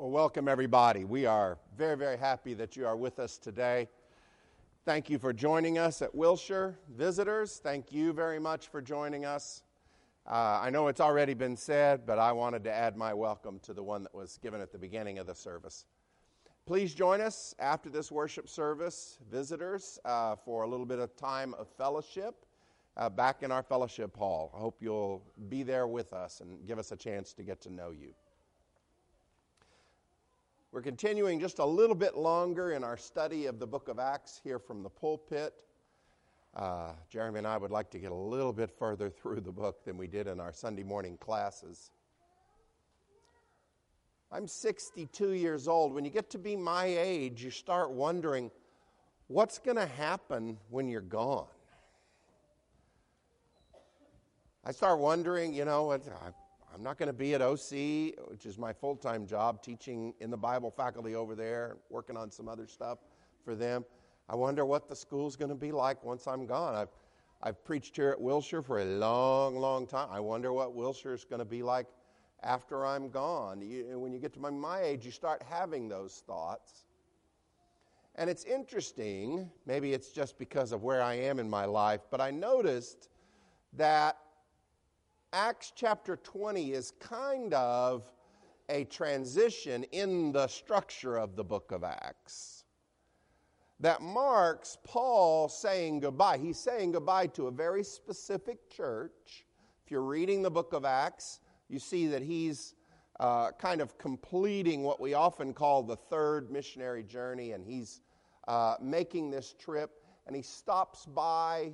Well, welcome everybody. We are very, very happy that you are with us today. Thank you for joining us at Wilshire. Visitors, thank you very much for joining us. Uh, I know it's already been said, but I wanted to add my welcome to the one that was given at the beginning of the service. Please join us after this worship service, visitors, uh, for a little bit of time of fellowship uh, back in our fellowship hall. I hope you'll be there with us and give us a chance to get to know you. We're continuing just a little bit longer in our study of the book of Acts here from the pulpit. Uh, Jeremy and I would like to get a little bit further through the book than we did in our Sunday morning classes. I'm 62 years old. When you get to be my age, you start wondering what's going to happen when you're gone. I start wondering, you know, I'm not going to be at OC, which is my full time job, teaching in the Bible faculty over there, working on some other stuff for them. I wonder what the school's going to be like once I'm gone. I've, I've preached here at Wilshire for a long, long time. I wonder what Wilshire is going to be like after I'm gone. You, when you get to my, my age, you start having those thoughts. And it's interesting, maybe it's just because of where I am in my life, but I noticed that Acts chapter 20 is kind of a transition in the structure of the book of Acts that marks Paul saying goodbye. He's saying goodbye to a very specific church. If you're reading the book of Acts, you see that he's uh, kind of completing what we often call the third missionary journey, and he's uh, making this trip, and he stops by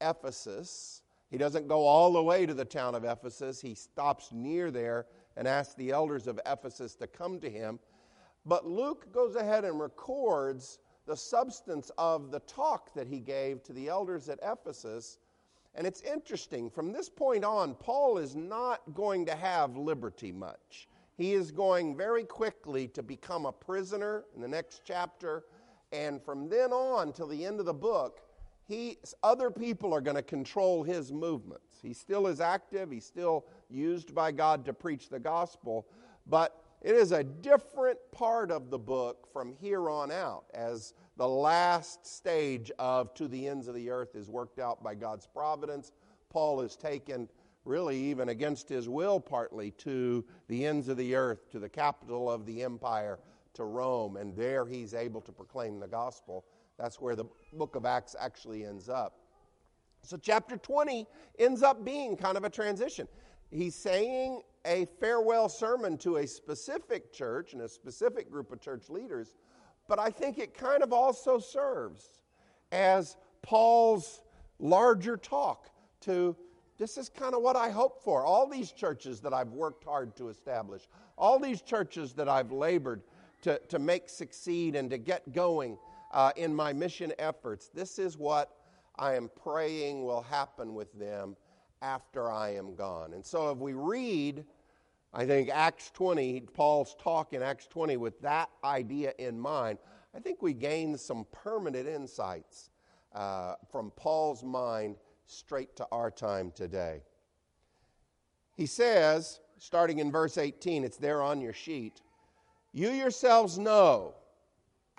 Ephesus he doesn't go all the way to the town of Ephesus. He stops near there and asks the elders of Ephesus to come to him. But Luke goes ahead and records the substance of the talk that he gave to the elders at Ephesus. And it's interesting, from this point on, Paul is not going to have liberty much. He is going very quickly to become a prisoner in the next chapter. And from then on till the end of the book, he, other people are going to control his movements. He still is active, he's still used by God to preach the gospel, but it is a different part of the book from here on out as the last stage of To the Ends of the Earth is worked out by God's providence. Paul is taken, really, even against his will, partly to the ends of the earth, to the capital of the empire, to Rome, and there he's able to proclaim the gospel. That's where the book of Acts actually ends up. So, chapter 20 ends up being kind of a transition. He's saying a farewell sermon to a specific church and a specific group of church leaders, but I think it kind of also serves as Paul's larger talk to this is kind of what I hope for. All these churches that I've worked hard to establish, all these churches that I've labored to, to make succeed and to get going uh, in my mission efforts. This is what I am praying will happen with them after I am gone. And so if we read, I think, Acts 20, Paul's talk in Acts 20 with that idea in mind, I think we gain some permanent insights uh, from Paul's mind straight to our time today. He says, starting in verse 18, it's there on your sheet, you yourselves know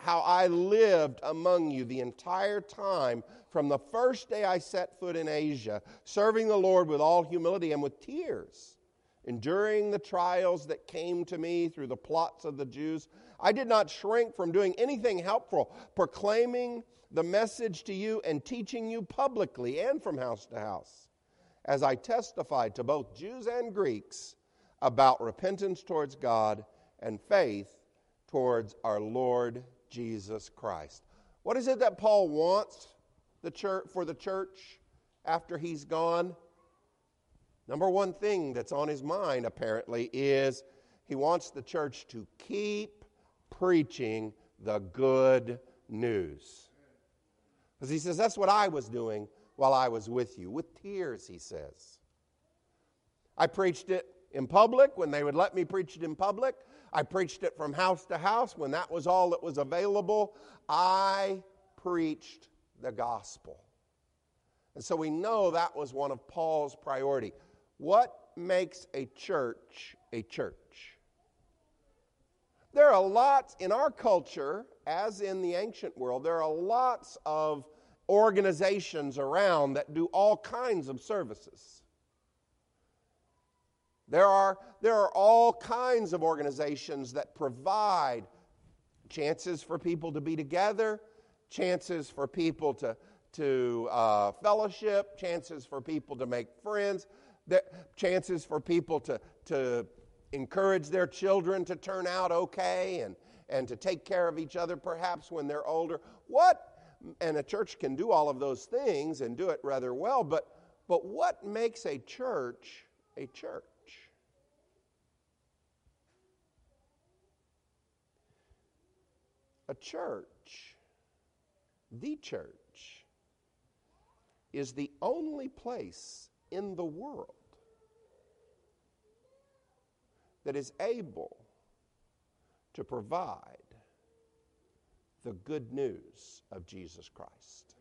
how I lived among you the entire time from the first day I set foot in Asia, serving the Lord with all humility and with tears, enduring the trials that came to me through the plots of the Jews. I did not shrink from doing anything helpful, proclaiming the message to you and teaching you publicly and from house to house, as I testified to both Jews and Greeks about repentance towards God and faith towards our Lord Jesus Christ. What is it that Paul wants the church, for the church after he's gone? Number one thing that's on his mind, apparently, is he wants the church to keep preaching the good news. Because he says, that's what I was doing while I was with you, with tears, he says. I preached it in public when they would let me preach it in public. I preached it from house to house when that was all that was available. I preached the gospel. And so we know that was one of Paul's priority. What makes a church a church? There are lots in our culture, as in the ancient world, there are lots of organizations around that do all kinds of services. There are, there are all kinds of organizations that provide chances for people to be together, chances for people to, to uh, fellowship, chances for people to make friends, chances for people to, to encourage their children to turn out okay and, and to take care of each other perhaps when they're older. What, and a church can do all of those things and do it rather well, but, but what makes a church a church? A church, the church, is the only place in the world that is able to provide the good news of Jesus Christ.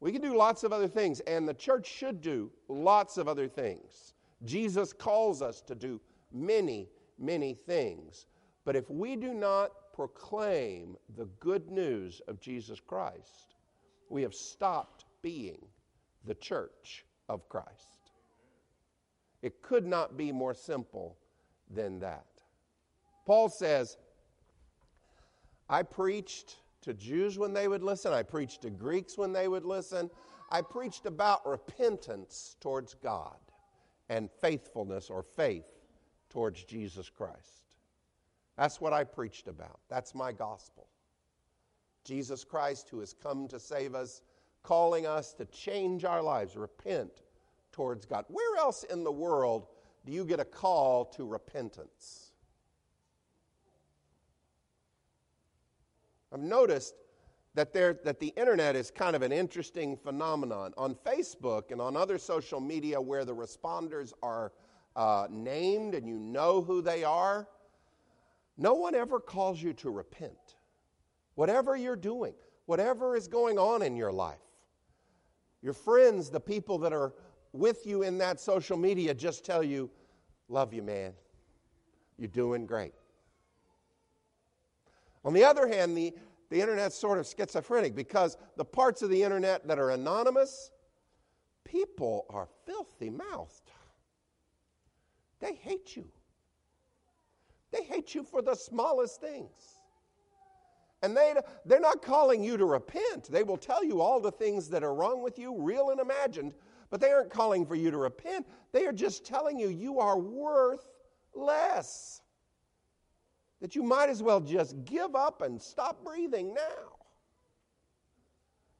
We can do lots of other things, and the church should do lots of other things. Jesus calls us to do many, many things. But if we do not proclaim the good news of Jesus Christ, we have stopped being the church of Christ. It could not be more simple than that. Paul says, I preached to Jews when they would listen, I preached to Greeks when they would listen. I preached about repentance towards God and faithfulness or faith towards Jesus Christ. That's what I preached about. That's my gospel. Jesus Christ, who has come to save us, calling us to change our lives, repent, towards God. Where else in the world do you get a call to repentance? I've noticed that, there, that the internet is kind of an interesting phenomenon. On Facebook and on other social media where the responders are uh, named and you know who they are, no one ever calls you to repent. Whatever you're doing, whatever is going on in your life, your friends, the people that are with you in that social media just tell you, Love you, man. You're doing great. On the other hand, the, the internet's sort of schizophrenic because the parts of the internet that are anonymous, people are filthy mouthed. They hate you. They hate you for the smallest things. And they, they're not calling you to repent. They will tell you all the things that are wrong with you, real and imagined, but they aren't calling for you to repent. They are just telling you you are worth less. That you might as well just give up and stop breathing now.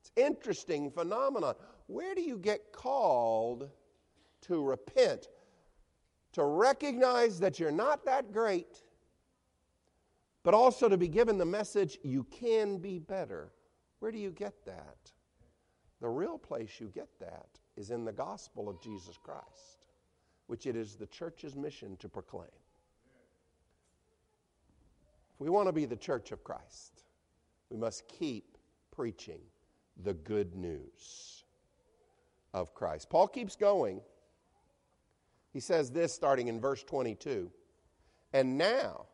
It's interesting phenomenon. Where do you get called to repent? To recognize that you're not that great, but also to be given the message you can be better. Where do you get that? The real place you get that is in the gospel of Jesus Christ, which it is the church's mission to proclaim. If we want to be the church of Christ, we must keep preaching the good news of Christ. Paul keeps going. He says this starting in verse 22 And now,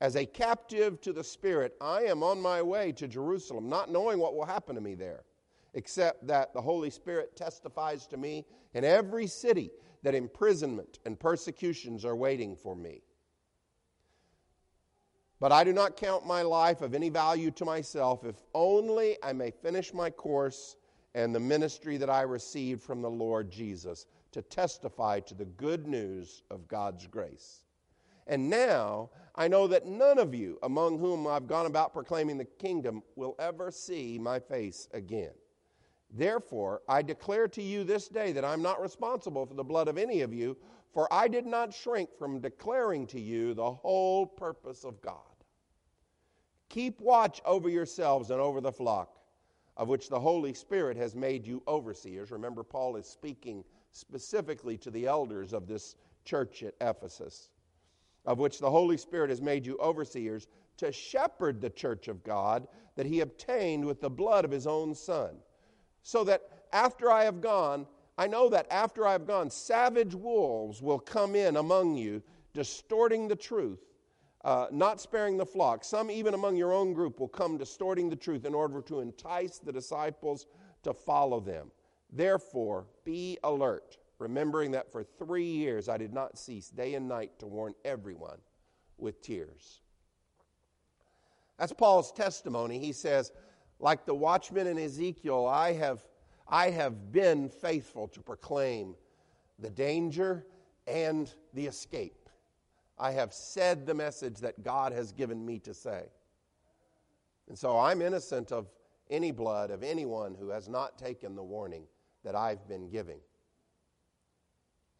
as a captive to the Spirit, I am on my way to Jerusalem, not knowing what will happen to me there except that the Holy Spirit testifies to me in every city that imprisonment and persecutions are waiting for me. But I do not count my life of any value to myself. If only I may finish my course and the ministry that I received from the Lord Jesus to testify to the good news of God's grace. And now I know that none of you among whom I've gone about proclaiming the kingdom will ever see my face again. Therefore, I declare to you this day that I'm not responsible for the blood of any of you, for I did not shrink from declaring to you the whole purpose of God. Keep watch over yourselves and over the flock, of which the Holy Spirit has made you overseers. Remember, Paul is speaking specifically to the elders of this church at Ephesus, of which the Holy Spirit has made you overseers to shepherd the church of God that he obtained with the blood of his own Son so that after I have gone, I know that after I've gone, savage wolves will come in among you, distorting the truth, uh, not sparing the flock. Some, even among your own group, will come distorting the truth in order to entice the disciples to follow them. Therefore, be alert, remembering that for three years I did not cease day and night to warn everyone with tears. That's Paul's testimony. He says, like the watchman in Ezekiel, I have, I have been faithful to proclaim the danger and the escape. I have said the message that God has given me to say. And so I'm innocent of any blood of anyone who has not taken the warning that I've been giving.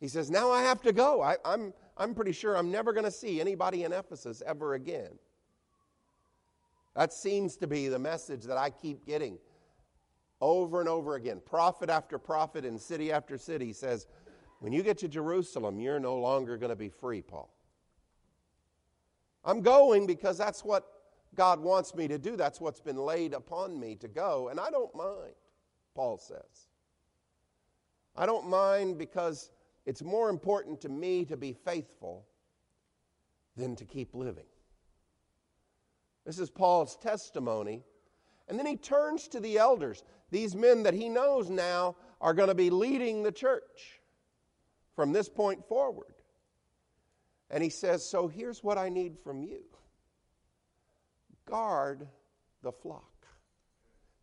He says, Now I have to go. I, am I'm, I'm pretty sure I'm never going to see anybody in Ephesus ever again. That seems to be the message that I keep getting over and over again. Prophet after prophet in city after city says, When you get to Jerusalem, you're no longer going to be free, Paul. I'm going because that's what God wants me to do. That's what's been laid upon me to go, and I don't mind, Paul says. I don't mind because it's more important to me to be faithful than to keep living. This is Paul's testimony. And then he turns to the elders, these men that he knows now are going to be leading the church from this point forward. And he says, So here's what I need from you guard the flock,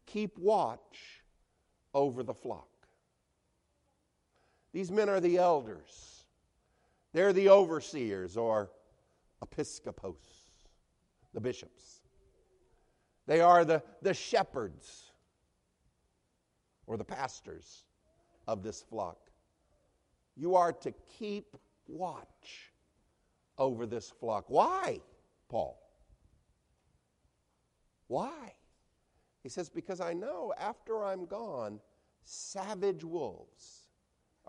keep watch over the flock. These men are the elders, they're the overseers or episcopos, the bishops. They are the, the shepherds or the pastors of this flock. You are to keep watch over this flock. Why, Paul? Why? He says, Because I know after I'm gone, savage wolves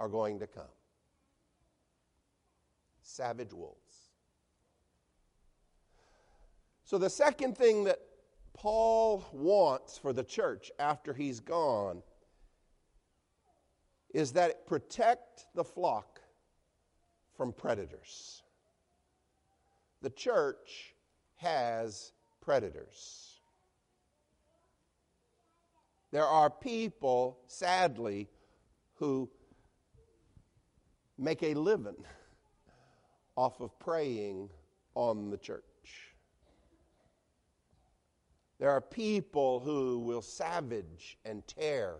are going to come. Savage wolves. So, the second thing that Paul wants for the church after he's gone is that it protect the flock from predators. The church has predators. There are people, sadly, who make a living off of preying on the church. There are people who will savage and tear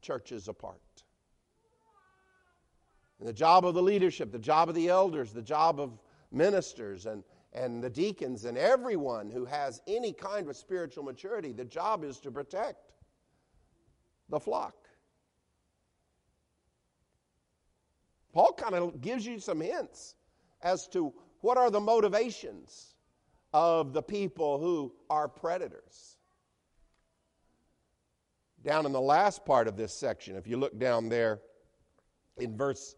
churches apart. And the job of the leadership, the job of the elders, the job of ministers and, and the deacons and everyone who has any kind of spiritual maturity, the job is to protect the flock. Paul kind of gives you some hints as to what are the motivations of the people who are predators. Down in the last part of this section, if you look down there in verse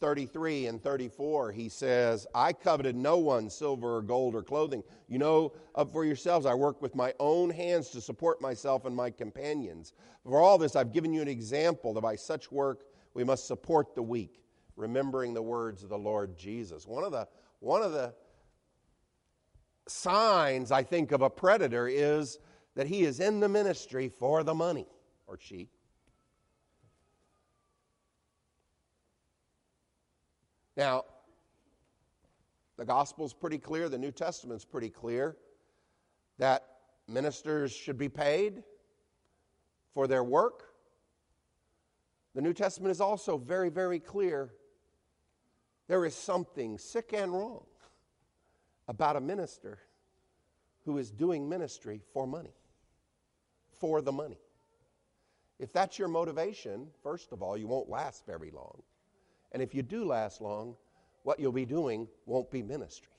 33 and 34, he says, I coveted no one silver or gold or clothing. You know of for yourselves, I work with my own hands to support myself and my companions. For all this, I've given you an example that by such work we must support the weak, remembering the words of the Lord Jesus. One of the, one of the signs, I think, of a predator is that he is in the ministry for the money, or she. Now, the gospel's pretty clear, the New Testament's pretty clear that ministers should be paid for their work. The New Testament is also very, very clear there is something sick and wrong about a minister who is doing ministry for money, for the money. If that's your motivation, first of all, you won't last very long. And if you do last long, what you'll be doing won't be ministry.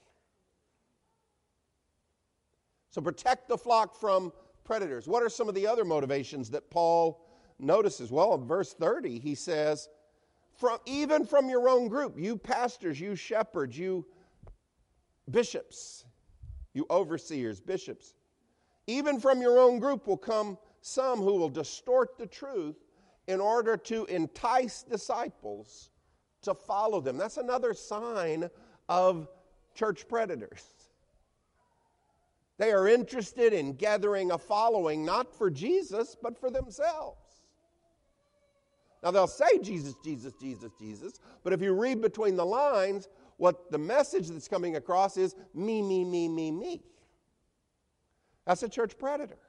So protect the flock from predators. What are some of the other motivations that Paul notices? Well, in verse 30, he says, from, even from your own group, you pastors, you shepherds, you bishops, you overseers, bishops, even from your own group will come some who will distort the truth in order to entice disciples to follow them. That's another sign of church predators. They are interested in gathering a following not for Jesus, but for themselves. Now, they'll say Jesus, Jesus, Jesus, Jesus, but if you read between the lines, what the message that's coming across is me, me, me, me, me. That's a church predator.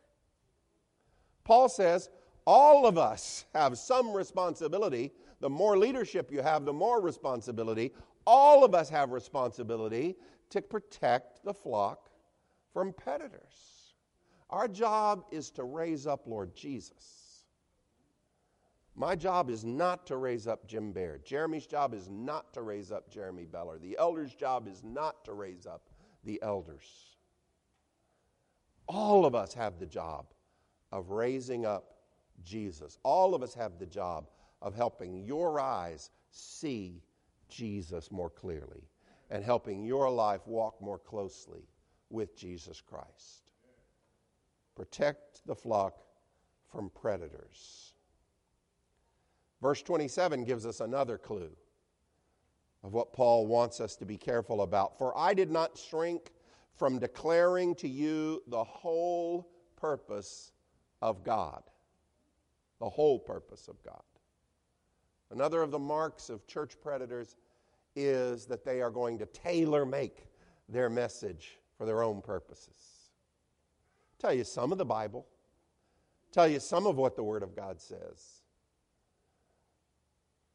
Paul says all of us have some responsibility. The more leadership you have, the more responsibility. All of us have responsibility to protect the flock from predators. Our job is to raise up Lord Jesus. My job is not to raise up Jim Baird. Jeremy's job is not to raise up Jeremy Beller. The elder's job is not to raise up the elders. All of us have the job of raising up Jesus. All of us have the job of helping your eyes see Jesus more clearly and helping your life walk more closely with Jesus Christ. Protect the flock from predators. Verse 27 gives us another clue of what Paul wants us to be careful about. For I did not shrink from declaring to you the whole purpose of God. The whole purpose of God. Another of the marks of church predators is that they are going to tailor make their message for their own purposes. Tell you some of the Bible, tell you some of what the Word of God says.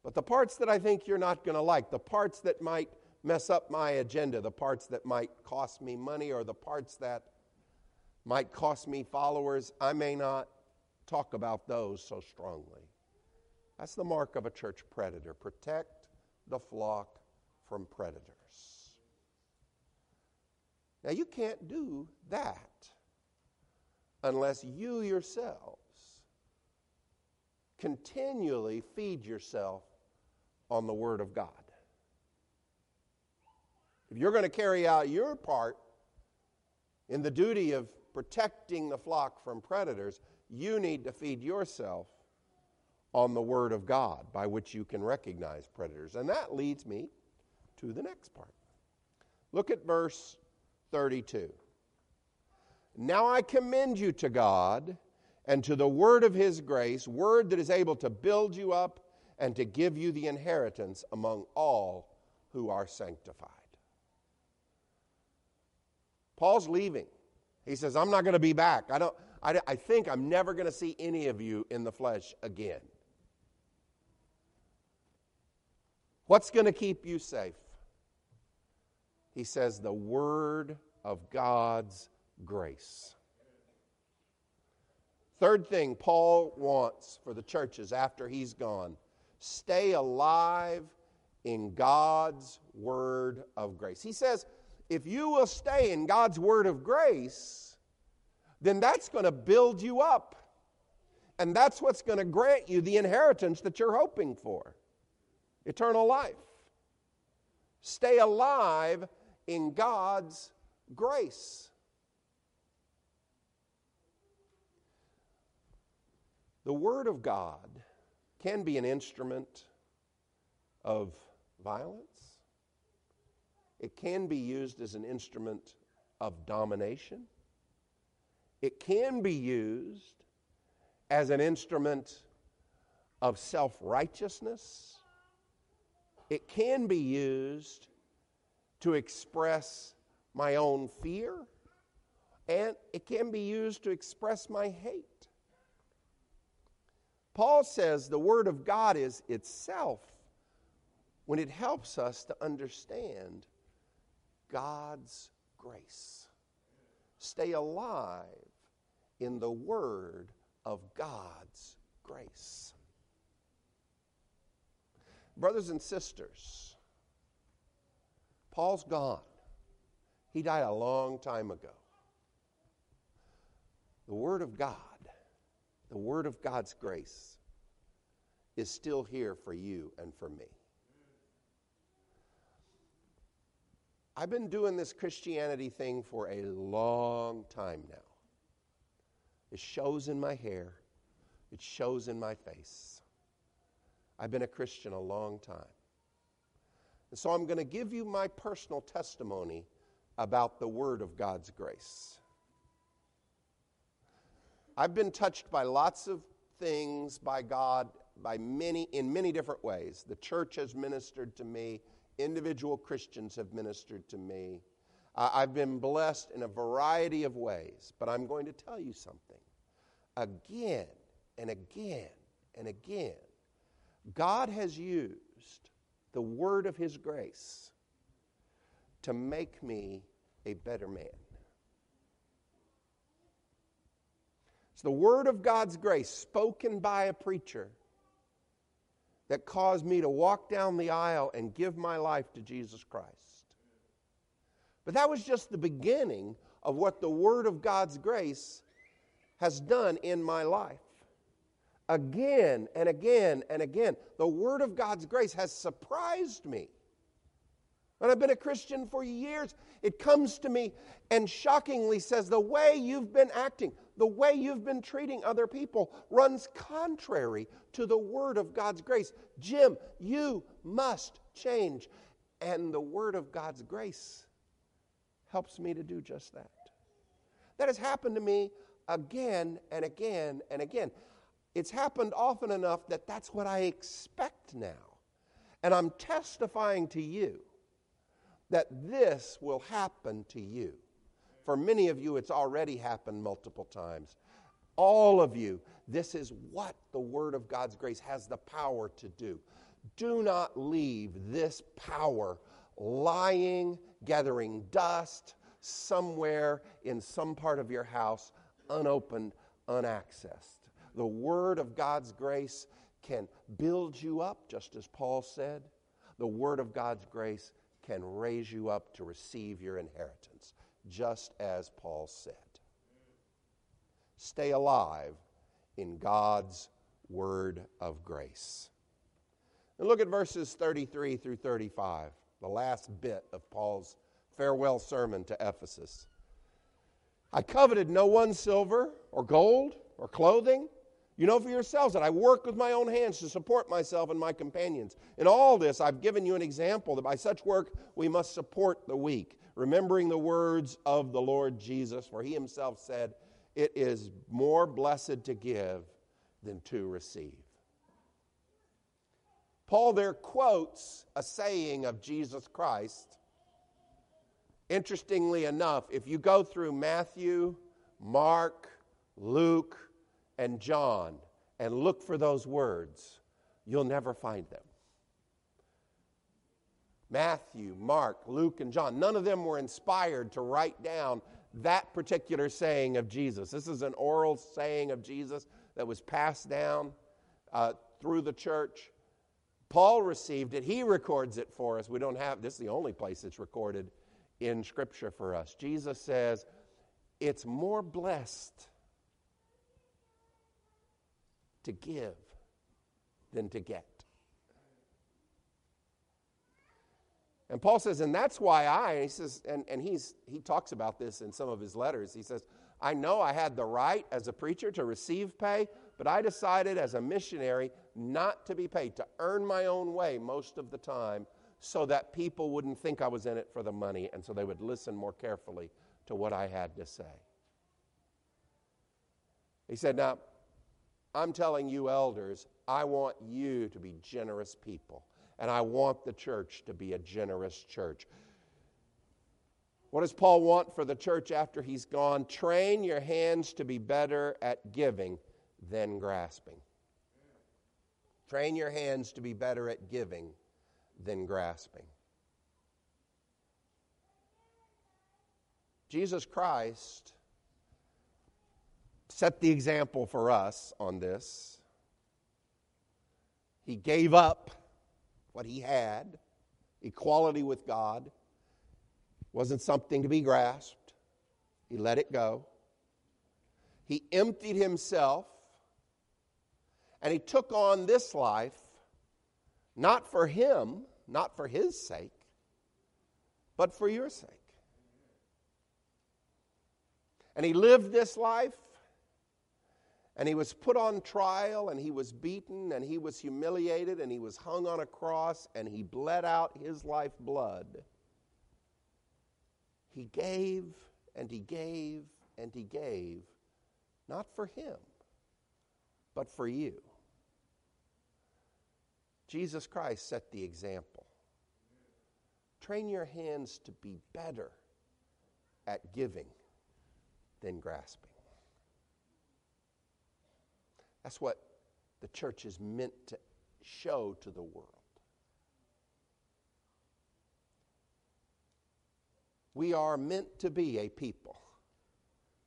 But the parts that I think you're not going to like, the parts that might mess up my agenda, the parts that might cost me money, or the parts that might cost me followers, I may not talk about those so strongly. That's the mark of a church predator. Protect the flock from predators. Now, you can't do that unless you yourselves continually feed yourself on the Word of God. If you're going to carry out your part in the duty of protecting the flock from predators, you need to feed yourself on the Word of God by which you can recognize predators. And that leads me to the next part. Look at verse 32. Now I commend you to God and to the word of his grace, word that is able to build you up and to give you the inheritance among all who are sanctified. Paul's leaving. He says, I'm not going to be back. I, don't, I, I think I'm never going to see any of you in the flesh again. What's going to keep you safe? He says, the word of God's grace. Third thing Paul wants for the churches after he's gone stay alive in God's word of grace. He says, if you will stay in God's word of grace, then that's going to build you up. And that's what's going to grant you the inheritance that you're hoping for eternal life. Stay alive in God's grace. The Word of God can be an instrument of violence. It can be used as an instrument of domination. It can be used as an instrument of self righteousness. It can be used to express my own fear, and it can be used to express my hate. Paul says the Word of God is itself when it helps us to understand God's grace. Stay alive in the Word of God's grace. Brothers and sisters, Paul's gone. He died a long time ago. The Word of God, the Word of God's grace, is still here for you and for me. I've been doing this Christianity thing for a long time now. It shows in my hair, it shows in my face. I've been a Christian a long time. And so I'm going to give you my personal testimony about the Word of God's grace. I've been touched by lots of things by God by many in many different ways. The church has ministered to me, individual Christians have ministered to me. Uh, I've been blessed in a variety of ways, but I'm going to tell you something. Again and again and again, God has used the word of his grace to make me a better man. It's the word of God's grace spoken by a preacher that caused me to walk down the aisle and give my life to Jesus Christ. But that was just the beginning of what the word of God's grace has done in my life. Again and again and again, the word of God's grace has surprised me. And I've been a Christian for years. It comes to me and shockingly says, The way you've been acting, the way you've been treating other people runs contrary to the word of God's grace. Jim, you must change. And the word of God's grace helps me to do just that. That has happened to me again and again and again. It's happened often enough that that's what I expect now. And I'm testifying to you that this will happen to you. For many of you, it's already happened multiple times. All of you, this is what the Word of God's grace has the power to do. Do not leave this power lying, gathering dust somewhere in some part of your house, unopened, unaccessed. The Word of God's grace can build you up, just as Paul said. The Word of God's grace can raise you up to receive your inheritance just as Paul said. Stay alive in God's word of grace. And look at verses 33 through 35, the last bit of Paul's farewell sermon to Ephesus. I coveted no one's silver or gold or clothing. You know for yourselves that I work with my own hands to support myself and my companions. In all this, I've given you an example that by such work we must support the weak remembering the words of the Lord Jesus, for he himself said, It is more blessed to give than to receive. Paul there quotes a saying of Jesus Christ. Interestingly enough, if you go through Matthew, Mark, Luke, and John and look for those words, you'll never find them. Matthew, Mark, Luke, and John, none of them were inspired to write down that particular saying of Jesus. This is an oral saying of Jesus that was passed down uh, through the church. Paul received it, he records it for us. We don't have, this is the only place it's recorded in Scripture for us. Jesus says, It's more blessed to give than to get. And Paul says, and that's why I, and he says, and, and he's, he talks about this in some of his letters. He says, I know I had the right as a preacher to receive pay, but I decided as a missionary not to be paid, to earn my own way most of the time so that people wouldn't think I was in it for the money and so they would listen more carefully to what I had to say. He said, Now, I'm telling you, elders, I want you to be generous people. And I want the church to be a generous church. What does Paul want for the church after he's gone? Train your hands to be better at giving than grasping. Train your hands to be better at giving than grasping. Jesus Christ set the example for us on this. He gave up what he had, equality with God, wasn't something to be grasped. He let it go. He emptied himself and he took on this life not for him, not for his sake, but for your sake. And he lived this life And he was put on trial, and he was beaten, and he was humiliated, and he was hung on a cross, and he bled out his life blood. He gave, and he gave, and he gave, not for him, but for you. Jesus Christ set the example. Train your hands to be better at giving than grasping. That's what the church is meant to show to the world. We are meant to be a people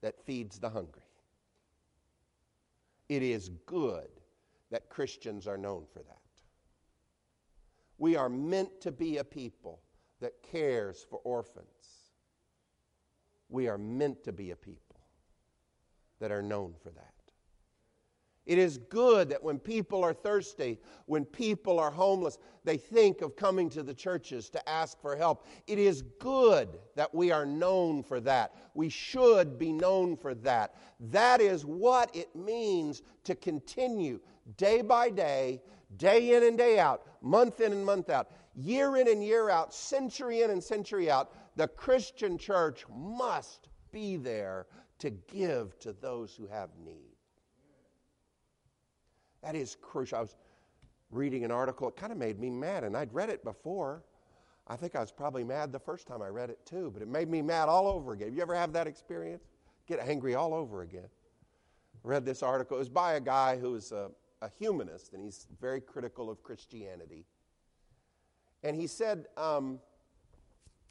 that feeds the hungry. It is good that Christians are known for that. We are meant to be a people that cares for orphans. We are meant to be a people that are known for that. It is good that when people are thirsty, when people are homeless, they think of coming to the churches to ask for help. It is good that we are known for that. We should be known for that. That is what it means to continue day by day, day in and day out, month in and month out, year in and year out, century in and century out. The Christian church must be there to give to those who have need. That is crucial. I was reading an article, it kind of made me mad, and I'd read it before. I think I was probably mad the first time I read it too, but it made me mad all over again. You ever have that experience? Get angry all over again. Read this article. It was by a guy who's a, a humanist, and he's very critical of Christianity. And he said, um,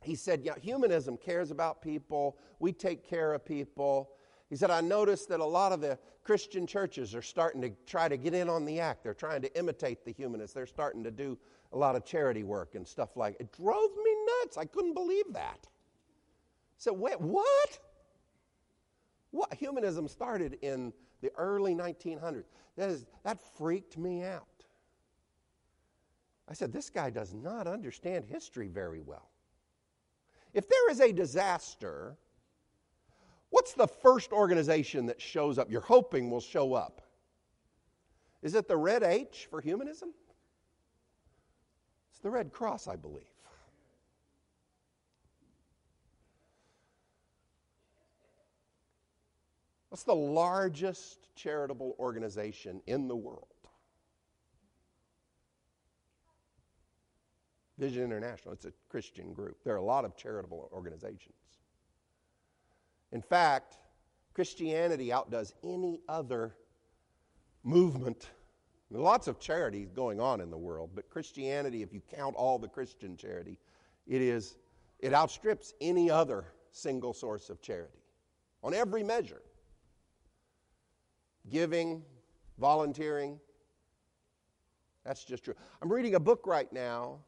he said, yeah, humanism cares about people. We take care of people. He said, I noticed that a lot of the Christian churches are starting to try to get in on the act. They're trying to imitate the humanists. They're starting to do a lot of charity work and stuff like it. drove me nuts. I couldn't believe that. So wait, what? What humanism started in the early 1900s. That, is, that freaked me out. I said, this guy does not understand history very well. If there is a disaster, What's the first organization that shows up? You're hoping will show up. Is it the red H for humanism? It's the Red Cross, I believe. What's the largest charitable organization in the world? Vision International. It's a Christian group. There are a lot of charitable organizations. In fact, Christianity outdoes any other movement. There are lots of charities going on in the world, but Christianity, if you count all the Christian charity, it is it outstrips any other single source of charity on every measure. Giving, volunteering, that's just true. I'm reading a book right now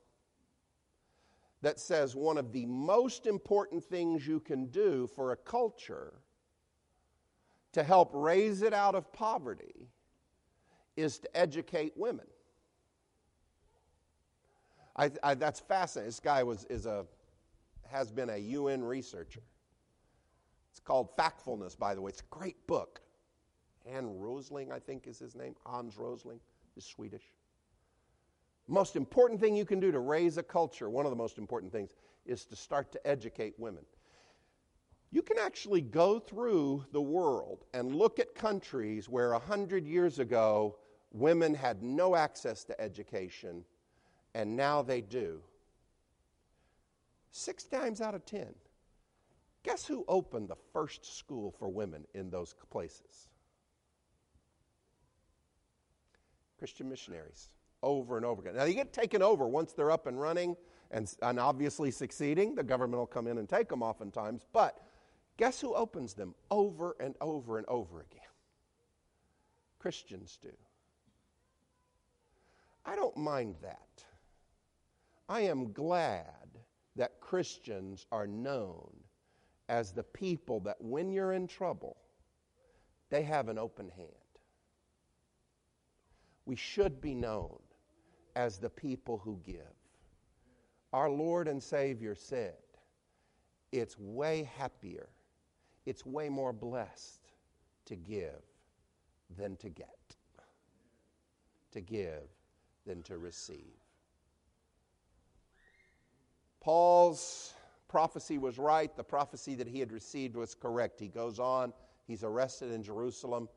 that says one of the most important things you can do for a culture to help raise it out of poverty is to educate women. I, I, that's fascinating. This guy was, is a, has been a UN researcher. It's called Factfulness, by the way. It's a great book. Han Rosling, I think is his name. Hans Rosling is Swedish. Most important thing you can do to raise a culture, one of the most important things, is to start to educate women. You can actually go through the world and look at countries where 100 years ago women had no access to education, and now they do. Six times out of ten. Guess who opened the first school for women in those places? Christian missionaries over and over again. Now, they get taken over once they're up and running and, and obviously succeeding. The government will come in and take them oftentimes. But guess who opens them over and over and over again? Christians do. I don't mind that. I am glad that Christians are known as the people that when you're in trouble, they have an open hand. We should be known as the people who give. Our Lord and Savior said, it's way happier, it's way more blessed to give than to get, to give than to receive. Paul's prophecy was right. The prophecy that he had received was correct. He goes on, he's arrested in Jerusalem,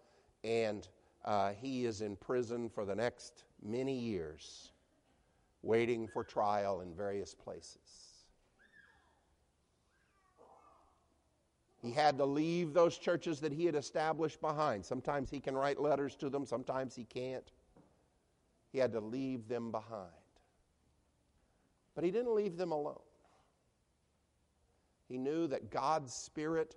and uh, he is in prison for the next many years, waiting for trial in various places. He had to leave those churches that he had established behind. Sometimes he can write letters to them, sometimes he can't. He had to leave them behind. But he didn't leave them alone. He knew that God's Spirit,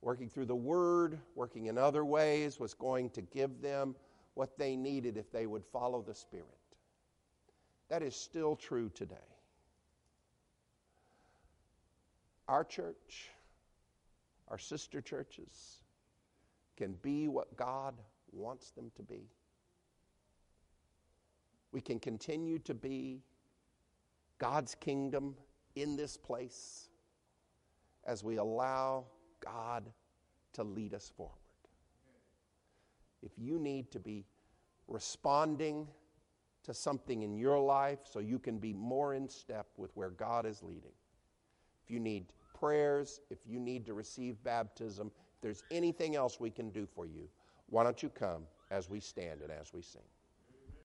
working through the Word, working in other ways, was going to give them what they needed if they would follow the Spirit. That is still true today. Our church, our sister churches, can be what God wants them to be. We can continue to be God's kingdom in this place as we allow God to lead us forward. If you need to be responding to something in your life so you can be more in step with where God is leading, if you need prayers, if you need to receive baptism, if there's anything else we can do for you, why don't you come as we stand and as we sing?